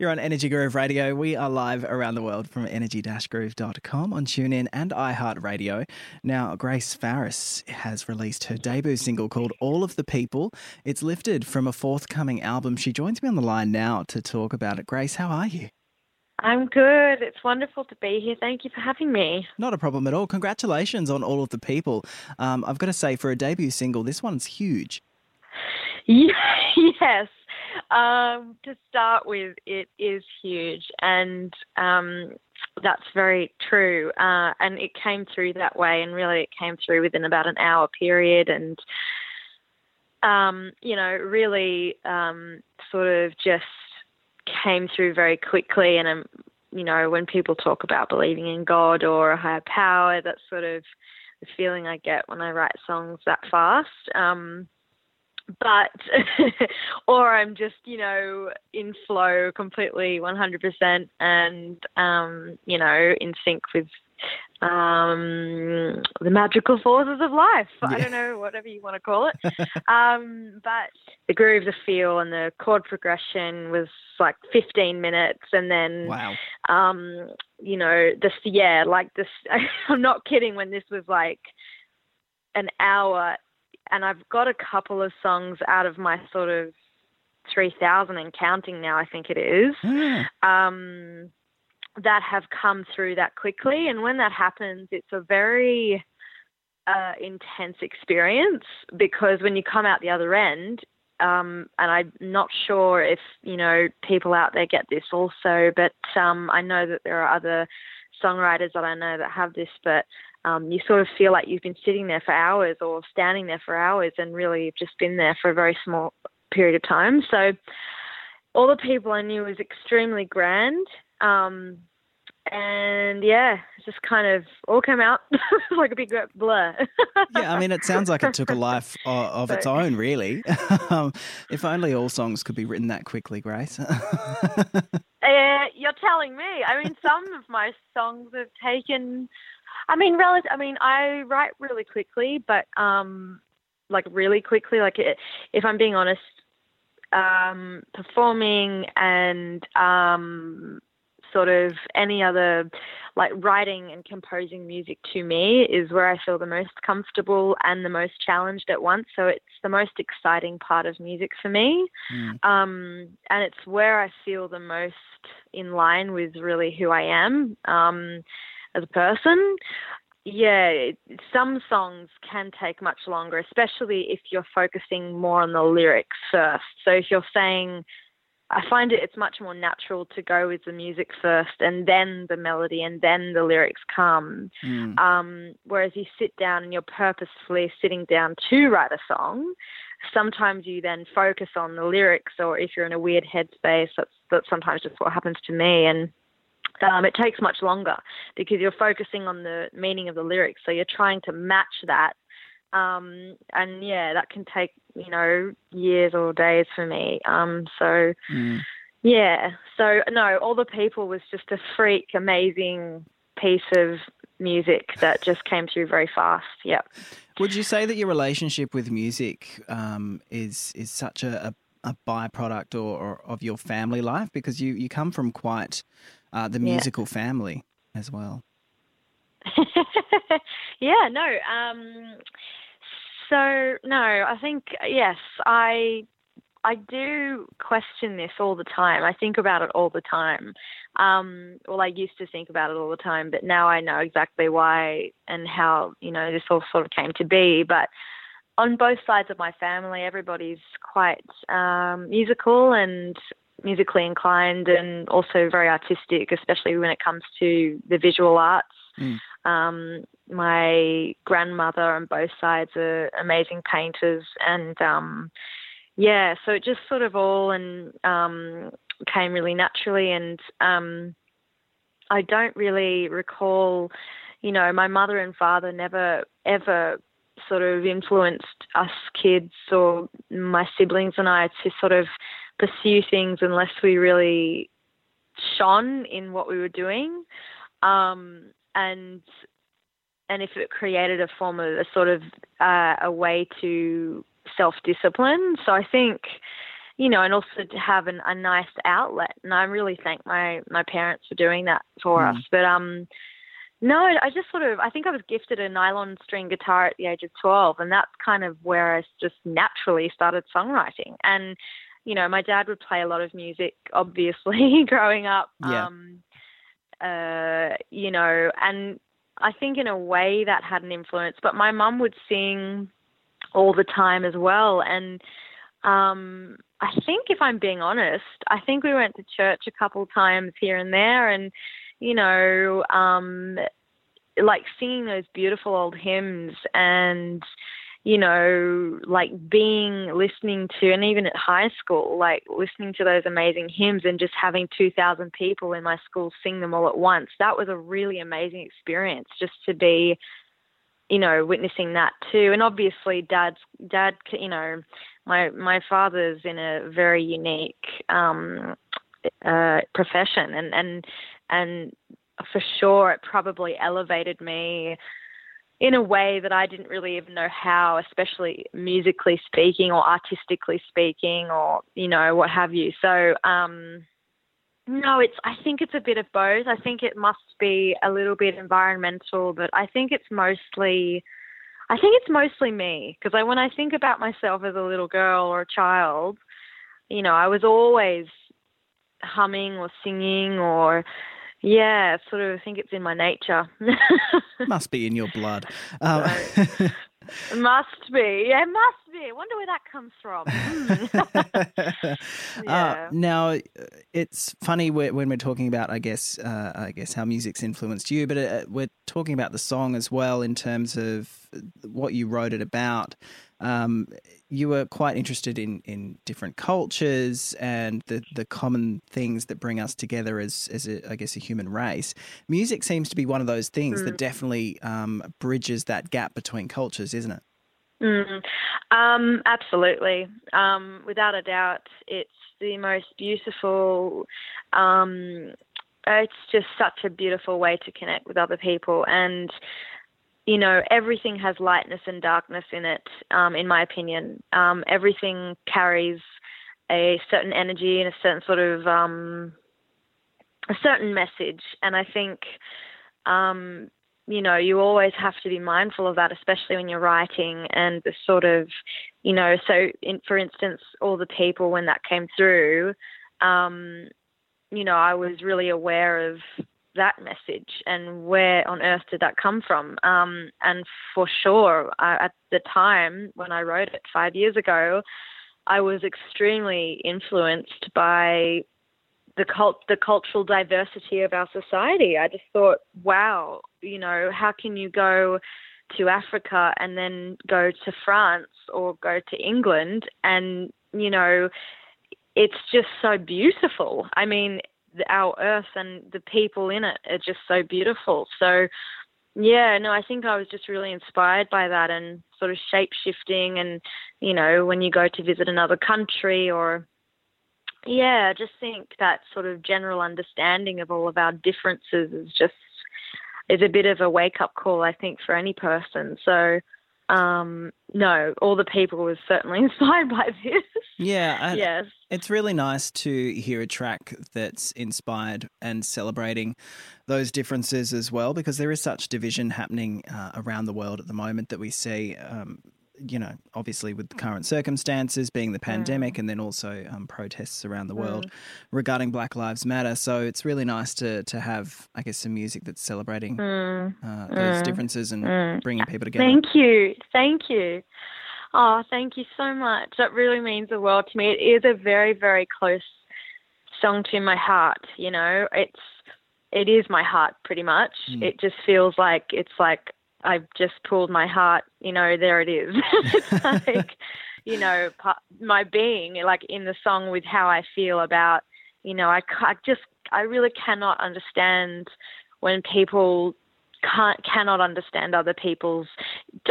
You're on Energy Groove Radio. We are live around the world from energy-groove.com on TuneIn and iHeartRadio. Now, Grace Farriss has released her debut single called All of the People. It's lifted from a forthcoming album. She joins me on the line now to talk about it. Grace, how are you? I'm good. It's wonderful to be here. Thank you for having me. Not a problem at all. Congratulations on All of the People. Um, I've got to say, for a debut single, this one's huge. yes. Um, to start with, it is huge, and um, that's very true. Uh, and it came through that way, and really, it came through within about an hour period, and um, you know, really um, sort of just came through very quickly. And um, you know, when people talk about believing in God or a higher power, that's sort of the feeling I get when I write songs that fast. Um, but or I'm just you know in flow completely 100% and um, you know in sync with um, the magical forces of life. Yeah. I don't know whatever you want to call it. um, but the groove, the feel, and the chord progression was like 15 minutes, and then wow. um, you know this yeah like this. I'm not kidding when this was like an hour and I've got a couple of songs out of my sort of 3,000 and counting now, I think it is, mm. um, that have come through that quickly. And when that happens, it's a very uh, intense experience because when you come out the other end, um, and I'm not sure if you know people out there get this also, but um, I know that there are other songwriters that I know that have this, but um, you sort of feel like you've been sitting there for hours or standing there for hours and really you've just been there for a very small period of time. So all the people I knew was extremely grand. Um, and yeah, it just kind of all came out like a big blur. yeah, I mean, it sounds like it took a life of, of its own, really. um, if only all songs could be written that quickly, Grace. uh, you're telling me. I mean, some of my songs have taken I mean, relative. I mean, I write really quickly, but um, like really quickly. Like, it, if I'm being honest, um, performing and um, sort of any other like writing and composing music to me is where I feel the most comfortable and the most challenged at once. So it's the most exciting part of music for me. Mm. Um, and it's where I feel the most in line with really who I am. Um, as a person. Yeah, some songs can take much longer, especially if you're focusing more on the lyrics first. So if you're saying, I find it it's much more natural to go with the music first and then the melody and then the lyrics come. Mm. Um, whereas you sit down and you're purposefully sitting down to write a song, sometimes you then focus on the lyrics, or if you're in a weird headspace, that's that's sometimes just what happens to me. And um, it takes much longer because you're focusing on the meaning of the lyrics. So you're trying to match that. Um, and yeah, that can take, you know, years or days for me. Um, so mm. yeah, so no, All the People was just a freak, amazing piece of music that just came through very fast. Yeah. Would you say that your relationship with music um, is is such a, a, a byproduct or, or, of your family life because you, you come from quite uh, the musical yeah. family as well. yeah, no. Um, so no, I think yes, I I do question this all the time. I think about it all the time. Um, well, I used to think about it all the time, but now I know exactly why and how you know this all sort of came to be. But on both sides of my family, everybody's quite um, musical and musically inclined and also very artistic, especially when it comes to the visual arts. Mm. Um, my grandmother on both sides are amazing painters, and um, yeah, so it just sort of all and um, came really naturally. And um, I don't really recall, you know, my mother and father never ever sort of influenced us kids or my siblings and I to sort of pursue things unless we really shone in what we were doing. Um, and and if it created a form of a sort of uh, a way to self discipline. So I think, you know, and also to have an, a nice outlet. And I really thank my my parents for doing that for mm. us. But um, no, I just sort of I think I was gifted a nylon string guitar at the age of twelve, and that's kind of where I just naturally started songwriting. And you know, my dad would play a lot of music, obviously, growing up. Yeah. Um, uh, you know, and I think in a way that had an influence. But my mum would sing all the time as well, and um, I think if I'm being honest, I think we went to church a couple times here and there, and you know, um, like singing those beautiful old hymns and you know, like being listening to, and even at high school, like listening to those amazing hymns and just having 2,000 people in my school sing them all at once. That was a really amazing experience just to be, you know, witnessing that too. And obviously, dad's, dad, you know, my my father's in a very unique um, uh, profession, and and and for sure it probably elevated me in a way that I didn't really even know how, especially musically speaking or artistically speaking, or you know what have you. So. Um, no, it's. I think it's a bit of both. I think it must be a little bit environmental, but I think it's mostly I think it's mostly me because I, when I think about myself as a little girl or a child, you know, I was always humming or singing or yeah, sort of I think it's in my nature. Must be in your blood. Um, must be. Yeah, must be. I wonder where that comes from. Hmm. Uh, yeah. Uh, now, it's funny when we're talking about, I guess, uh, I guess how music's influenced you, but uh, we're talking about the song as well in terms of what you wrote it about. Um, you were quite interested in, in different cultures and the, the common things that bring us together as, as a, I guess, a human race. Music seems to be one of those things mm. that definitely um, bridges that gap between cultures, isn't it? Mm. Um, absolutely. Um, without a doubt, it's the most beautiful. Um, it's just such a beautiful way to connect with other people. And you know, everything has lightness and darkness in it, um, in my opinion. Um, everything carries a certain energy and a certain sort of um, a certain message, and I think, um, you know, you always have to be mindful of that, especially when you're writing and the sort of, you know, so in, for instance, all the people when that came through, um, you know, I was really aware of that message and where on earth did that come from? Um, and for sure, I, at the time when I wrote it five years ago, I was extremely influenced by the cult, the cultural diversity of our society. I just thought, wow, you know, how can you go to Africa and then go to France or go to England and you know it's just so beautiful. I mean, our earth and the people in it are just so beautiful. So, yeah, no, I think I was just really inspired by that and sort of shape shifting. And, you know, when you go to visit another country or, yeah, I just think that sort of general understanding of all of our differences is just is a bit of a wake up call, I think, for any person. So, um, no, all the people were certainly inspired by this. Yeah. yes. It's really nice to hear a track that's inspired and celebrating those differences as well, because there is such division happening uh, around the world at the moment that we see. Um, you know, obviously with the current circumstances being the pandemic mm. and then also um, protests around the world mm. regarding Black Lives Matter. So it's really nice to to have, I guess, some music that's celebrating mm. uh, those mm. differences and mm. bringing people together. Thank you, thank you. Oh, thank you so much. That really means the world to me. It is a very, very close song to my heart. You know, it's it is my heart pretty much. It just feels like it's like I've just pulled my heart, you know, there it is. it's like, you know, my being, like in the song with how I feel about, you know, I, I just, I really cannot understand when people can't cannot understand other people's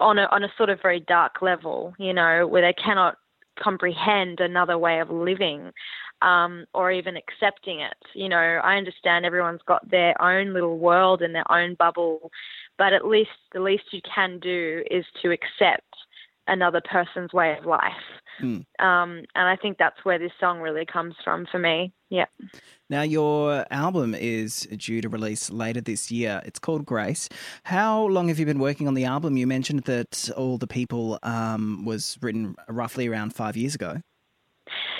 on a on a sort of very dark level, you know, where they cannot comprehend another way of living um, or even accepting it. You know, I understand everyone's got their own little world and their own bubble, but at least the least you can do is to accept another person's way of life. Mm. Um, and I think that's where this song really comes from for me. Yeah. Now, your album is due to release later this year. It's called Grace. How long have you been working on the album? You mentioned that All the People um, was written roughly around five years ago.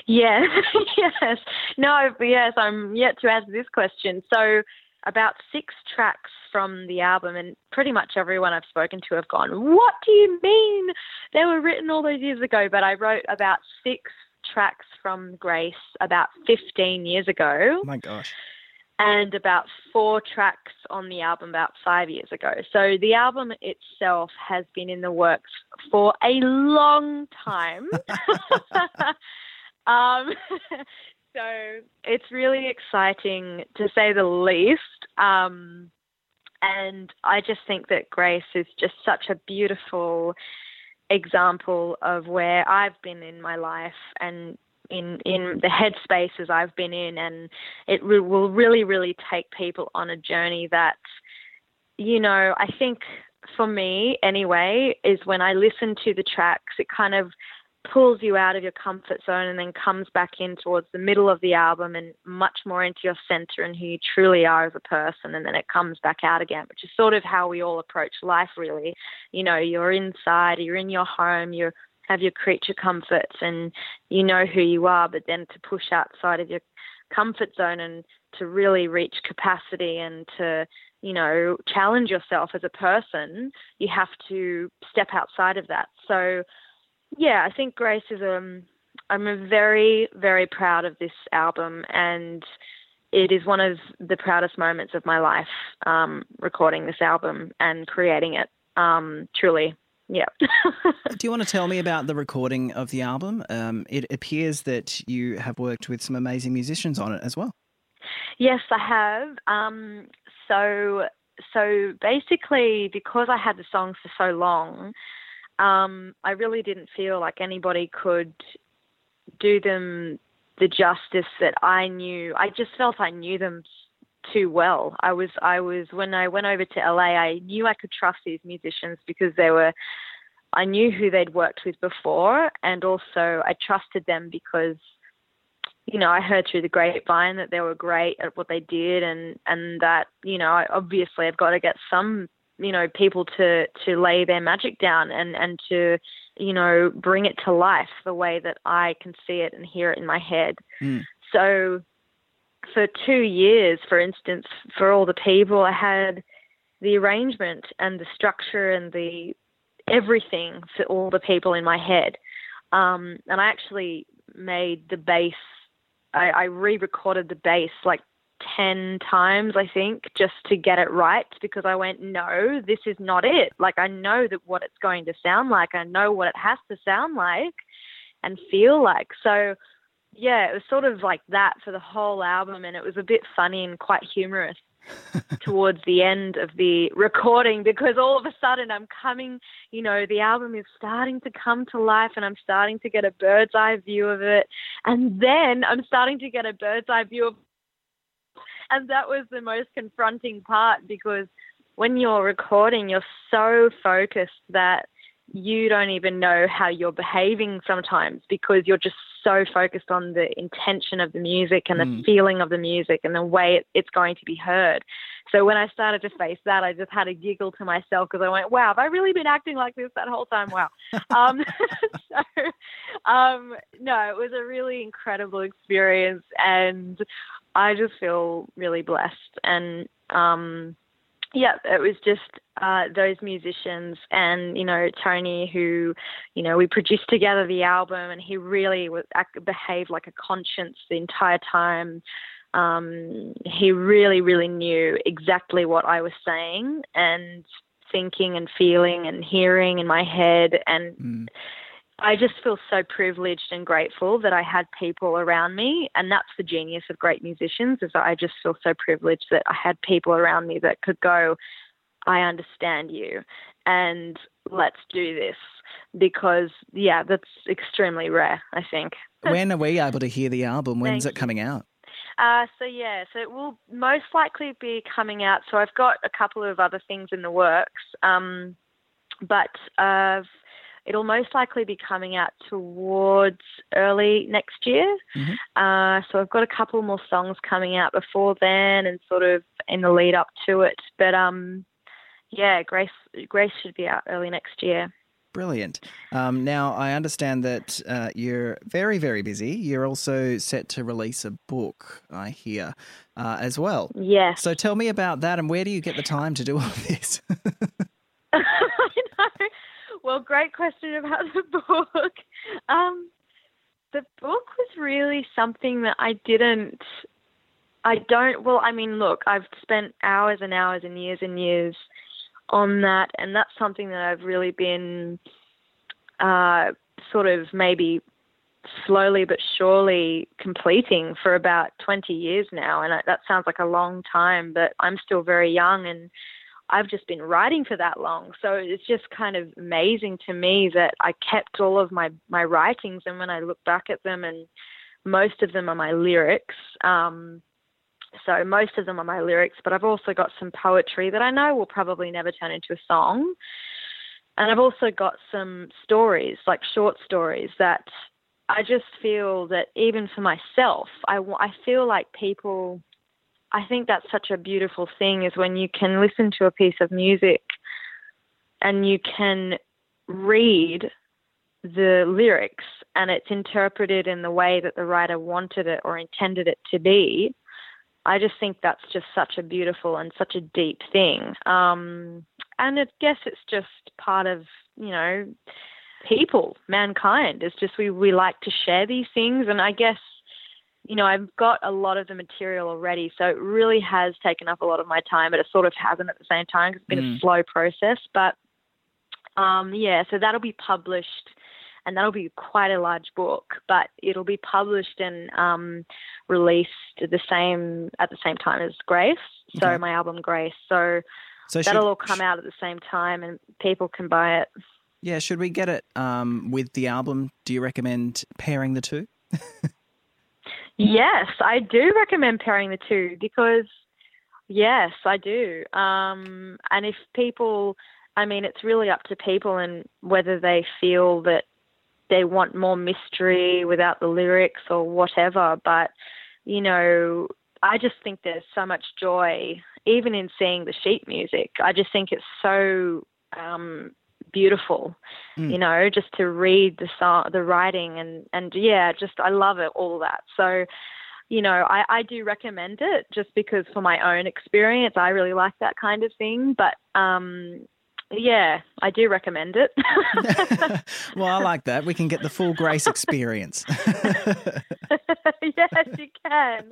Yeah, yes. No, yes, I'm yet to answer this question. So, about six tracks from the album, and pretty much everyone I've spoken to have gone, What do you mean? They were written all those years ago, but I wrote about six tracks from Grace about 15 years ago. Oh my gosh. And about four tracks on the album about five years ago. So the album itself has been in the works for a long time. um, so it's really exciting to say the least. Um, and I just think that Grace is just such a beautiful example of where I've been in my life and in in the headspaces I've been in, and it re- will really, really take people on a journey that, you know, I think for me anyway, is when I listen to the tracks, it kind of pulls you out of your comfort zone and then comes back in towards the middle of the album and much more into your center and who you truly are as a person and then it comes back out again which is sort of how we all approach life really. You know you're inside you're in your home you have your creature comforts and you know who you are but then to push outside of your comfort zone and to really reach capacity and to you know challenge yourself as a person you have to step outside of that. So yeah, I think Grace is um I'm very very proud of this album and it is one of the proudest moments of my life um, recording this album and creating it. Um, truly, yeah. Do you want to tell me about the recording of the album? Um, it appears that you have worked with some amazing musicians on it as well. Yes, I have. Um, so, so basically, because I had the songs for so long, um, I really didn't feel like anybody could do them the justice that I knew. I just felt I knew them too well. I was I was when I went over to LA, I knew I could trust these musicians because they were I knew who they'd worked with before and also I trusted them because you know, I heard through the grapevine that they were great at what they did and and that, you know, I obviously I've got to get some you know people to to lay their magic down and and to you know bring it to life the way that I can see it and hear it in my head. Mm. So for two years, for instance, for all the people, I had the arrangement and the structure and the everything for all the people in my head. Um, and I actually made the bass. I, I re-recorded the bass like 10 times, I think, just to get it right because I went, no, this is not it. Like, I know that what it's going to sound like, I know what it has to sound like and feel like. So, yeah, it was sort of like that for the whole album, and it was a bit funny and quite humorous towards the end of the recording because all of a sudden I'm coming, you know, the album is starting to come to life and I'm starting to get a bird's eye view of it. And then I'm starting to get a bird's eye view of and that was the most confronting part because when you're recording, you're so focused that you don't even know how you're behaving sometimes because you're just so focused on the intention of the music and the mm. feeling of the music and the way it's going to be heard. So when I started to face that, I just had a giggle to myself because I went, "Wow, have I really been acting like this that whole time?" Wow. um, so, um, no, it was a really incredible experience, and I just feel really blessed. And um, yeah, it was just uh, those musicians and you know Tony, who you know we produced together the album, and he really was, behaved like a conscience the entire time. Um, he really, really knew exactly what I was saying and thinking and feeling and hearing in my head and. Mm I just feel so privileged and grateful that I had people around me, and that's the genius of great musicians. Is that I just feel so privileged that I had people around me that could go, "I understand you, and let's do this." Because yeah, that's extremely rare. I think. when are we able to hear the album? When's Thank it coming out? Uh, so yeah, so it will most likely be coming out. So I've got a couple of other things in the works, um, but uh, it'll most likely be coming out towards early next year. Mm-hmm. Uh, so I've got a couple more songs coming out before then, and sort of in the lead up to it. But um, yeah, Grace Grace should be out early next year. Brilliant. Um, now, I understand that uh, you're very, very busy. You're also set to release a book, I hear, uh, as well. Yes. So tell me about that and where do you get the time to do all this? I. Well, great question about the book. Um, the book was really something that I didn't. I don't. Well, I mean, look, I've spent hours and hours and years and years on that, and that's something that I've really been uh, sort of maybe slowly but surely completing for about 20 years now. And that sounds like a long time, but I'm still very young and I've just been writing for that long. So it's just kind of amazing to me that I kept all of my, my writings. And when I look back at them, and most of them are my lyrics, um, so most of them are my lyrics, but I've also got some poetry that I know will probably never turn into a song. And I've also got some stories, like short stories, that I just feel that even for myself, I, I feel like people, I think that's such a beautiful thing is when you can listen to a piece of music and you can read the lyrics and it's interpreted in the way that the writer wanted it or intended it to be I just think that's just such a beautiful and such a deep thing. Um, and I guess it's just part of, you know, people, mankind. It's just we, we like to share these things. And I guess, you know, I've got a lot of the material already. So it really has taken up a lot of my time, but it sort of hasn't at the same time because it's been mm. a slow process. But um, yeah, so that'll be published and that'll be quite a large book, but it'll be published and um, released the same at the same time as Grace. So okay. my album Grace. So, so that'll should, all come out at the same time, and people can buy it. Yeah, should we get it um, with the album? Do you recommend pairing the two? yes, I do recommend pairing the two because yes, I do. Um, and if people, I mean, it's really up to people and whether they feel that they want more mystery without the lyrics or whatever. But, you know, I just think there's so much joy, even in seeing the sheet music. I just think it's so um, beautiful, mm. you know, just to read the song, the writing, and and yeah, just I love it, all that. So, you know, I, I do recommend it just because for my own experience, I really like that kind of thing. But um, yeah, I do recommend it. well, I like that. We can get the full Grace experience. yes, you can.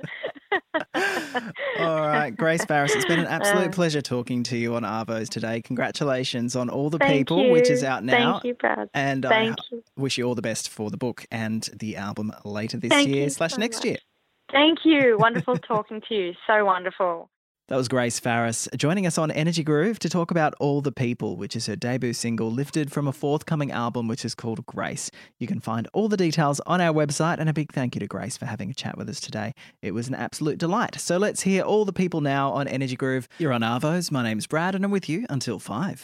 all right, Grace Farriss, it's been an absolute uh, pleasure talking to you on Arvos today. Congratulations on All the People, you. which is out now. Thank you, Brad. And Thank I you. wish you all the best for the book and the album later this Thank year slash so next much. year. Thank you. Wonderful talking to you. So wonderful. That was Grace Farriss joining us on Energy Groove to talk about All the People, which is her debut single lifted from a forthcoming album which is called Grace. You can find all the details on our website, and a big thank you to Grace for having a chat with us today. It was an absolute delight. So let's hear All the People now on Energy Groove. You're on Arvos. My name's Brad, and I'm with you until 5.